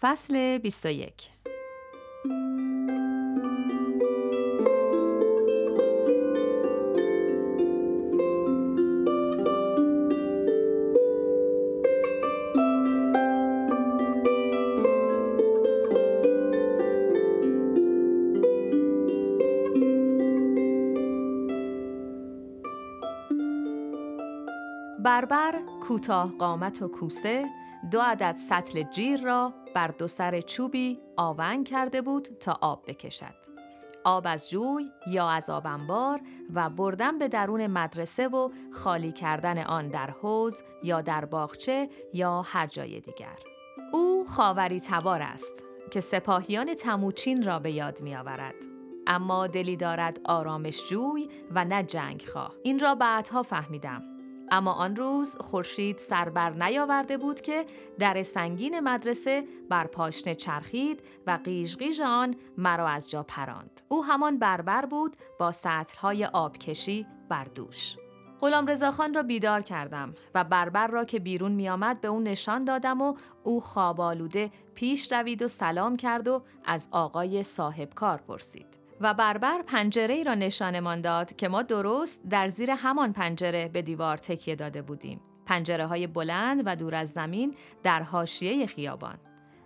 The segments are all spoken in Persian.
فصل 21 بربر کوتاه قامت و کوسه دو عدد سطل جیر را بر دو سر چوبی آونگ کرده بود تا آب بکشد. آب از جوی یا از آبنبار و بردن به درون مدرسه و خالی کردن آن در حوز یا در باغچه یا هر جای دیگر. او خاوری تبار است که سپاهیان تموچین را به یاد می آورد. اما دلی دارد آرامش جوی و نه جنگ خواه. این را بعدها فهمیدم. اما آن روز خورشید سربر نیاورده بود که در سنگین مدرسه بر پاشنه چرخید و قیژ آن مرا از جا پراند. او همان بربر بود با سطرهای آبکشی بر دوش. غلام رضاخان را بیدار کردم و بربر را که بیرون می آمد به او نشان دادم و او خواب آلوده پیش روید و سلام کرد و از آقای صاحب کار پرسید. و بربر پنجره ای را نشانمان داد که ما درست در زیر همان پنجره به دیوار تکیه داده بودیم. پنجره های بلند و دور از زمین در حاشیه خیابان.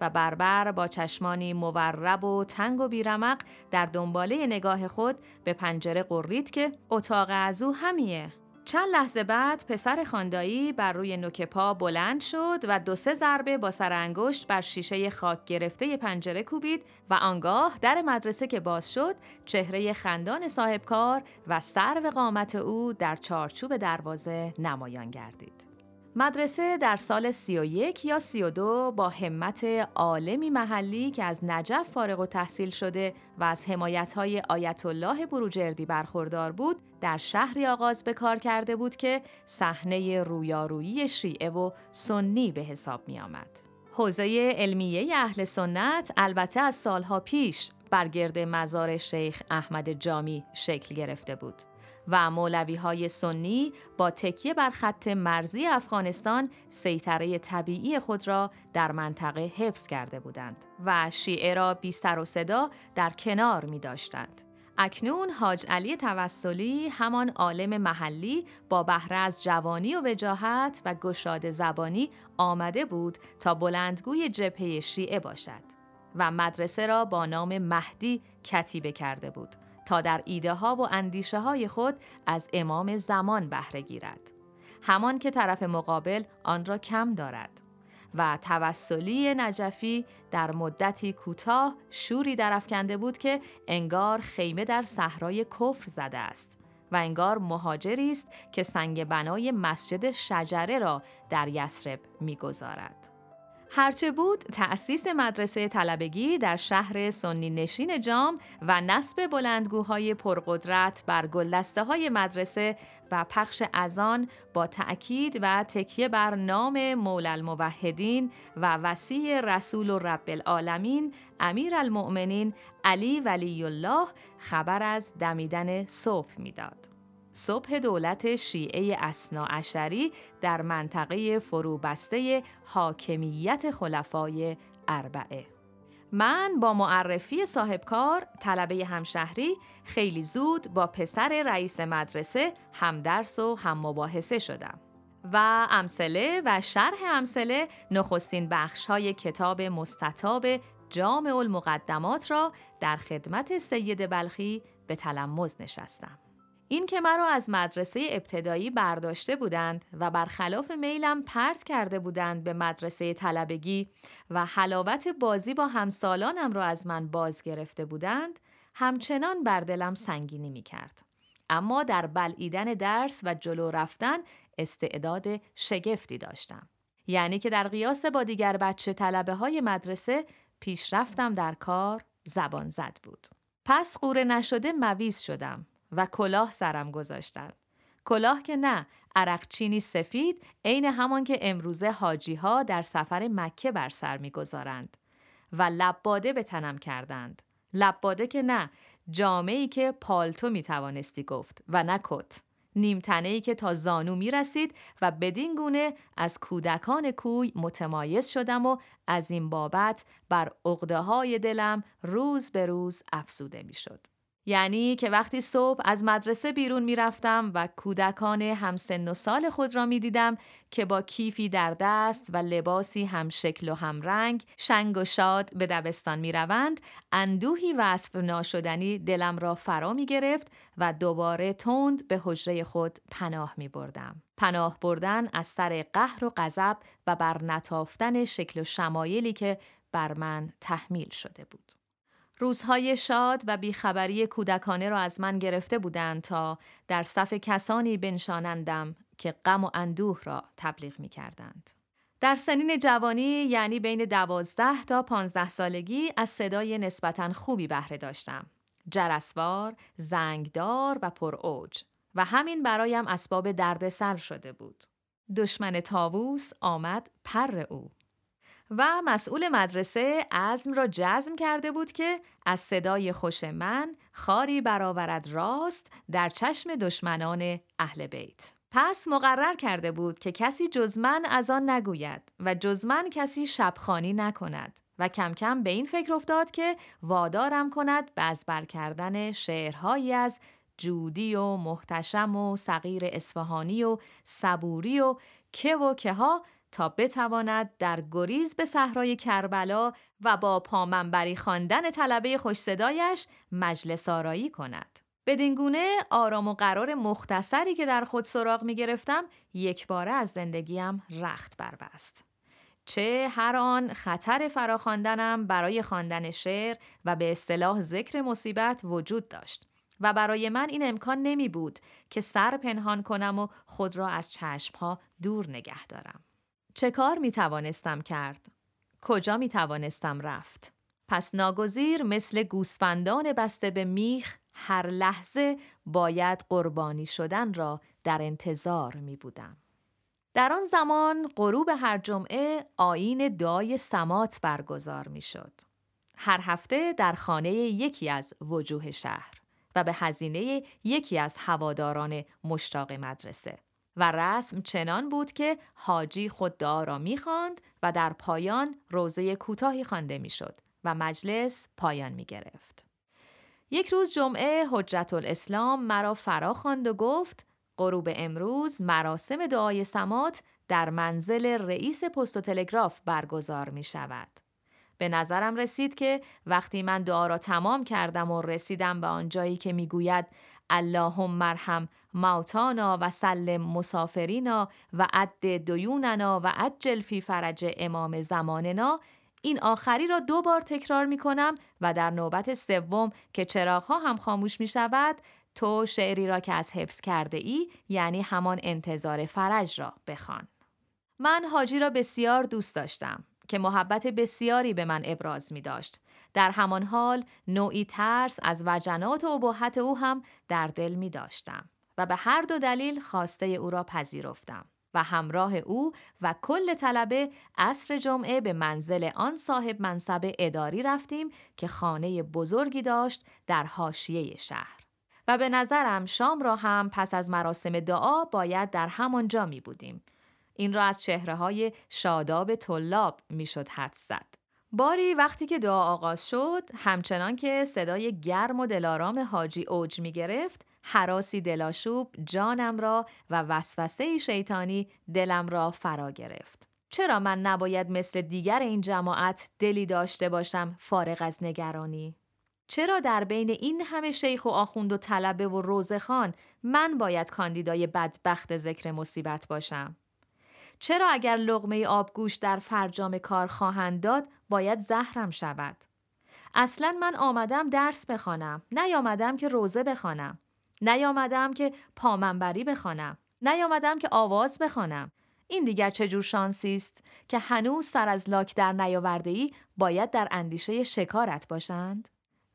و بربر با چشمانی مورب و تنگ و بیرمق در دنباله نگاه خود به پنجره قرید که اتاق از او همیه. چند لحظه بعد پسر خاندایی بر روی نوک پا بلند شد و دو سه ضربه با سر انگشت بر شیشه خاک گرفته پنجره کوبید و آنگاه در مدرسه که باز شد چهره خندان صاحبکار و سر و قامت او در چارچوب دروازه نمایان گردید. مدرسه در سال 31 یا 32 با همت عالمی محلی که از نجف فارغ و تحصیل شده و از حمایت‌های آیت الله بروجردی برخوردار بود در شهری آغاز به کار کرده بود که صحنه رویارویی شیعه و سنی به حساب می آمد. حوزه علمیه اهل سنت البته از سالها پیش برگرد مزار شیخ احمد جامی شکل گرفته بود. و مولوی های سنی با تکیه بر خط مرزی افغانستان سیطره طبیعی خود را در منطقه حفظ کرده بودند و شیعه را بی و صدا در کنار می داشتند. اکنون حاج علی توسلی همان عالم محلی با بهره از جوانی و وجاهت و گشاد زبانی آمده بود تا بلندگوی جبهه شیعه باشد و مدرسه را با نام مهدی کتیبه کرده بود تا در ایده ها و اندیشه های خود از امام زمان بهره گیرد. همان که طرف مقابل آن را کم دارد. و توسلی نجفی در مدتی کوتاه شوری درافکنده بود که انگار خیمه در صحرای کفر زده است و انگار مهاجری است که سنگ بنای مسجد شجره را در یسرب می‌گذارد. هرچه بود تأسیس مدرسه طلبگی در شهر سنی نشین جام و نصب بلندگوهای پرقدرت بر گلدسته های مدرسه و پخش ازان با تأکید و تکیه بر نام مول الموحدین و وسیع رسول و رب العالمین امیر المؤمنین علی ولی الله خبر از دمیدن صبح می‌داد. صبح دولت شیعه اشری در منطقه فروبسته حاکمیت خلفای اربعه من با معرفی صاحبکار طلبه همشهری خیلی زود با پسر رئیس مدرسه همدرس و هم مباحثه شدم و امثله و شرح امثله نخستین بخش های کتاب مستطاب جامع المقدمات را در خدمت سید بلخی به تلمز نشستم. این که مرا از مدرسه ابتدایی برداشته بودند و برخلاف میلم پرت کرده بودند به مدرسه طلبگی و حلاوت بازی با همسالانم را از من باز گرفته بودند همچنان بر دلم سنگینی می کرد. اما در بلعیدن درس و جلو رفتن استعداد شگفتی داشتم. یعنی که در قیاس با دیگر بچه طلبه های مدرسه پیشرفتم در کار زبان زد بود. پس قوره نشده مویز شدم و کلاه سرم گذاشتن. کلاه که نه، عرقچینی سفید عین همان که امروزه حاجی ها در سفر مکه بر سر می‌گذارند و لباده به تنم کردند. لباده که نه، جامعی که پالتو می توانستی گفت و نه کت. نیمتنه ای که تا زانو می رسید و بدین گونه از کودکان کوی متمایز شدم و از این بابت بر عقده های دلم روز به روز افزوده می شد. یعنی که وقتی صبح از مدرسه بیرون می رفتم و کودکان همسن و سال خود را می دیدم که با کیفی در دست و لباسی هم شکل و هم رنگ شنگ و شاد به دبستان می روند اندوهی وصف ناشدنی دلم را فرا می گرفت و دوباره تند به حجره خود پناه می بردم. پناه بردن از سر قهر و غضب و بر نتافتن شکل و شمایلی که بر من تحمیل شده بود. روزهای شاد و بیخبری کودکانه را از من گرفته بودند تا در صف کسانی بنشانندم که غم و اندوه را تبلیغ می کردند. در سنین جوانی یعنی بین دوازده تا پانزده سالگی از صدای نسبتا خوبی بهره داشتم. جرسوار، زنگدار و پر اوج و همین برایم اسباب دردسر شده بود. دشمن تاووس آمد پر او. و مسئول مدرسه عزم را جزم کرده بود که از صدای خوش من خاری برآورد راست در چشم دشمنان اهل بیت. پس مقرر کرده بود که کسی جز من از آن نگوید و جز من کسی شبخانی نکند و کم کم به این فکر افتاد که وادارم کند به ازبر کردن شعرهایی از جودی و محتشم و صغیر اصفهانی و صبوری و که و که ها تا بتواند در گریز به صحرای کربلا و با پامنبری خواندن طلبه خوش صدایش مجلس آرایی کند. بدین گونه آرام و قرار مختصری که در خود سراغ می گرفتم یک باره از زندگیم رخت بربست. چه هر آن خطر فراخواندنم برای خواندن شعر و به اصطلاح ذکر مصیبت وجود داشت و برای من این امکان نمی بود که سر پنهان کنم و خود را از چشمها دور نگه دارم. چه کار می توانستم کرد؟ کجا می توانستم رفت؟ پس ناگزیر مثل گوسفندان بسته به میخ هر لحظه باید قربانی شدن را در انتظار می بودم. در آن زمان غروب هر جمعه آین دای سمات برگزار می شد. هر هفته در خانه یکی از وجوه شهر و به هزینه یکی از هواداران مشتاق مدرسه. و رسم چنان بود که حاجی خود دعا را می‌خواند و در پایان روزه کوتاهی خوانده می‌شد و مجلس پایان می گرفت. یک روز جمعه حجت الاسلام مرا فرا خواند و گفت غروب امروز مراسم دعای سمات در منزل رئیس پست و تلگراف برگزار می شود. به نظرم رسید که وقتی من دعا را تمام کردم و رسیدم به آنجایی که می‌گوید اللهم مرحم موتانا و سلم مسافرینا و عد دیوننا و عجل فی فرج امام زماننا این آخری را دو بار تکرار می کنم و در نوبت سوم که چراغها هم خاموش می شود تو شعری را که از حفظ کرده ای یعنی همان انتظار فرج را بخوان. من حاجی را بسیار دوست داشتم که محبت بسیاری به من ابراز می داشت. در همان حال نوعی ترس از وجنات و ابهت او هم در دل می داشتم و به هر دو دلیل خواسته او را پذیرفتم و همراه او و کل طلبه عصر جمعه به منزل آن صاحب منصب اداری رفتیم که خانه بزرگی داشت در حاشیه شهر. و به نظرم شام را هم پس از مراسم دعا باید در همانجا می بودیم. این را از چهره های شاداب طلاب می‌شد حد زد. باری وقتی که دعا آغاز شد همچنان که صدای گرم و دلارام حاجی اوج می گرفت حراسی دلاشوب جانم را و وسوسه شیطانی دلم را فرا گرفت. چرا من نباید مثل دیگر این جماعت دلی داشته باشم فارغ از نگرانی؟ چرا در بین این همه شیخ و آخوند و طلبه و روزخان من باید کاندیدای بدبخت ذکر مصیبت باشم؟ چرا اگر لغمه آبگوش در فرجام کار خواهند داد باید زهرم شود؟ اصلا من آمدم درس بخوانم نیامدم که روزه بخوانم. نیامدم که پامنبری بخوانم. نیامدم که آواز بخوانم. این دیگر چه جور شانسی است که هنوز سر از لاک در نیاورده ای باید در اندیشه شکارت باشند؟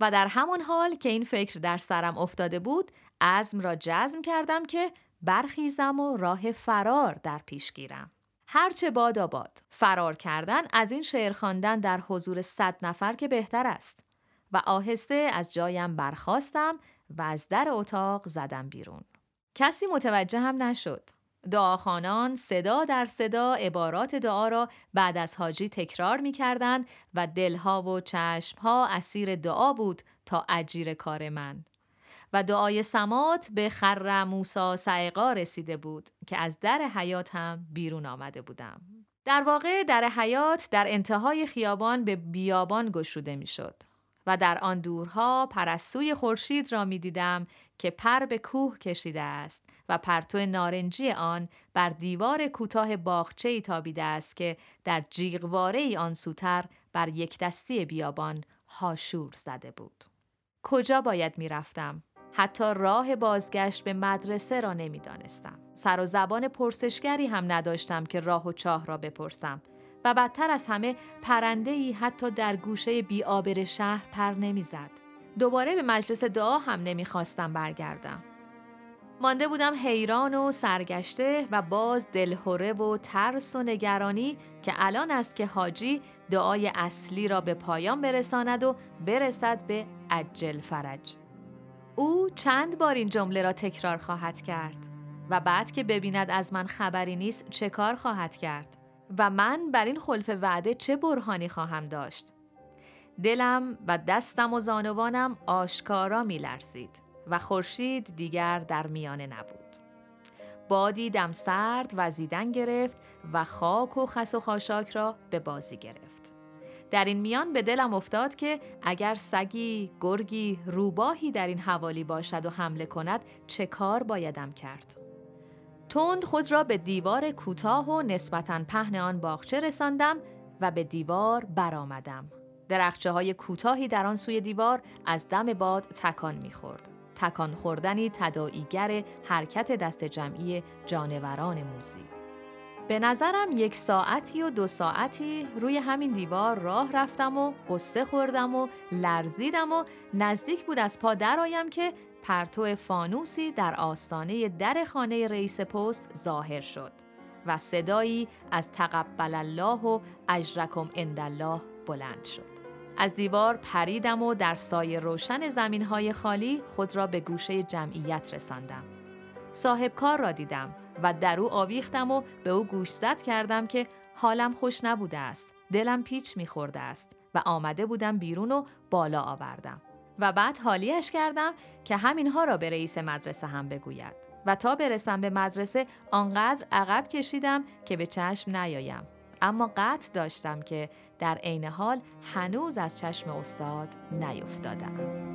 و در همان حال که این فکر در سرم افتاده بود عزم را جزم کردم که برخیزم و راه فرار در پیش گیرم. هرچه باد آباد فرار کردن از این شعر خواندن در حضور صد نفر که بهتر است و آهسته از جایم برخواستم و از در اتاق زدم بیرون. کسی متوجه هم نشد. دعاخانان صدا در صدا عبارات دعا را بعد از حاجی تکرار می کردند و دلها و چشمها اسیر دعا بود تا اجیر کار من. و دعای سمات به خر موسا سعقا رسیده بود که از در حیات هم بیرون آمده بودم. در واقع در حیات در انتهای خیابان به بیابان گشوده می شد. و در آن دورها پرستوی خورشید را می دیدم که پر به کوه کشیده است و پرتو نارنجی آن بر دیوار کوتاه باغچه ای تابیده است که در جیغواره ای آن سوتر بر یک دستی بیابان هاشور زده بود. کجا باید می رفتم؟ حتی راه بازگشت به مدرسه را نمی‌دانستم. سر و زبان پرسشگری هم نداشتم که راه و چاه را بپرسم و بدتر از همه پرنده ای حتی در گوشه بیابر شهر پر نمی‌زد. دوباره به مجلس دعا هم نمی‌خواستم برگردم. مانده بودم حیران و سرگشته و باز دلهوره و ترس و نگرانی که الان است که حاجی دعای اصلی را به پایان برساند و برسد به عجل فرج. او چند بار این جمله را تکرار خواهد کرد و بعد که ببیند از من خبری نیست چه کار خواهد کرد و من بر این خلف وعده چه برهانی خواهم داشت. دلم و دستم و زانوانم آشکارا می لرزید و خورشید دیگر در میانه نبود. بادی دم سرد وزیدن گرفت و خاک و خس و خاشاک را به بازی گرفت. در این میان به دلم افتاد که اگر سگی، گرگی، روباهی در این حوالی باشد و حمله کند چه کار بایدم کرد؟ تند خود را به دیوار کوتاه و نسبتا پهن آن باغچه رساندم و به دیوار برآمدم. درخچه های کوتاهی در آن سوی دیوار از دم باد تکان می‌خورد. تکان خوردنی تداعیگر حرکت دست جمعی جانوران موزی. به نظرم یک ساعتی و دو ساعتی روی همین دیوار راه رفتم و قصه خوردم و لرزیدم و نزدیک بود از پا درآیم که پرتو فانوسی در آستانه در خانه رئیس پست ظاهر شد و صدایی از تقبل الله و اجرکم اندالله بلند شد. از دیوار پریدم و در سایه روشن زمین های خالی خود را به گوشه جمعیت رساندم. صاحب کار را دیدم و در او آویختم و به او گوشزد کردم که حالم خوش نبوده است. دلم پیچ میخورده است و آمده بودم بیرون و بالا آوردم. و بعد حالیش کردم که همینها را به رئیس مدرسه هم بگوید و تا برسم به مدرسه آنقدر عقب کشیدم که به چشم نیایم اما قطع داشتم که در عین حال هنوز از چشم استاد نیفتادم